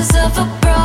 Of a broken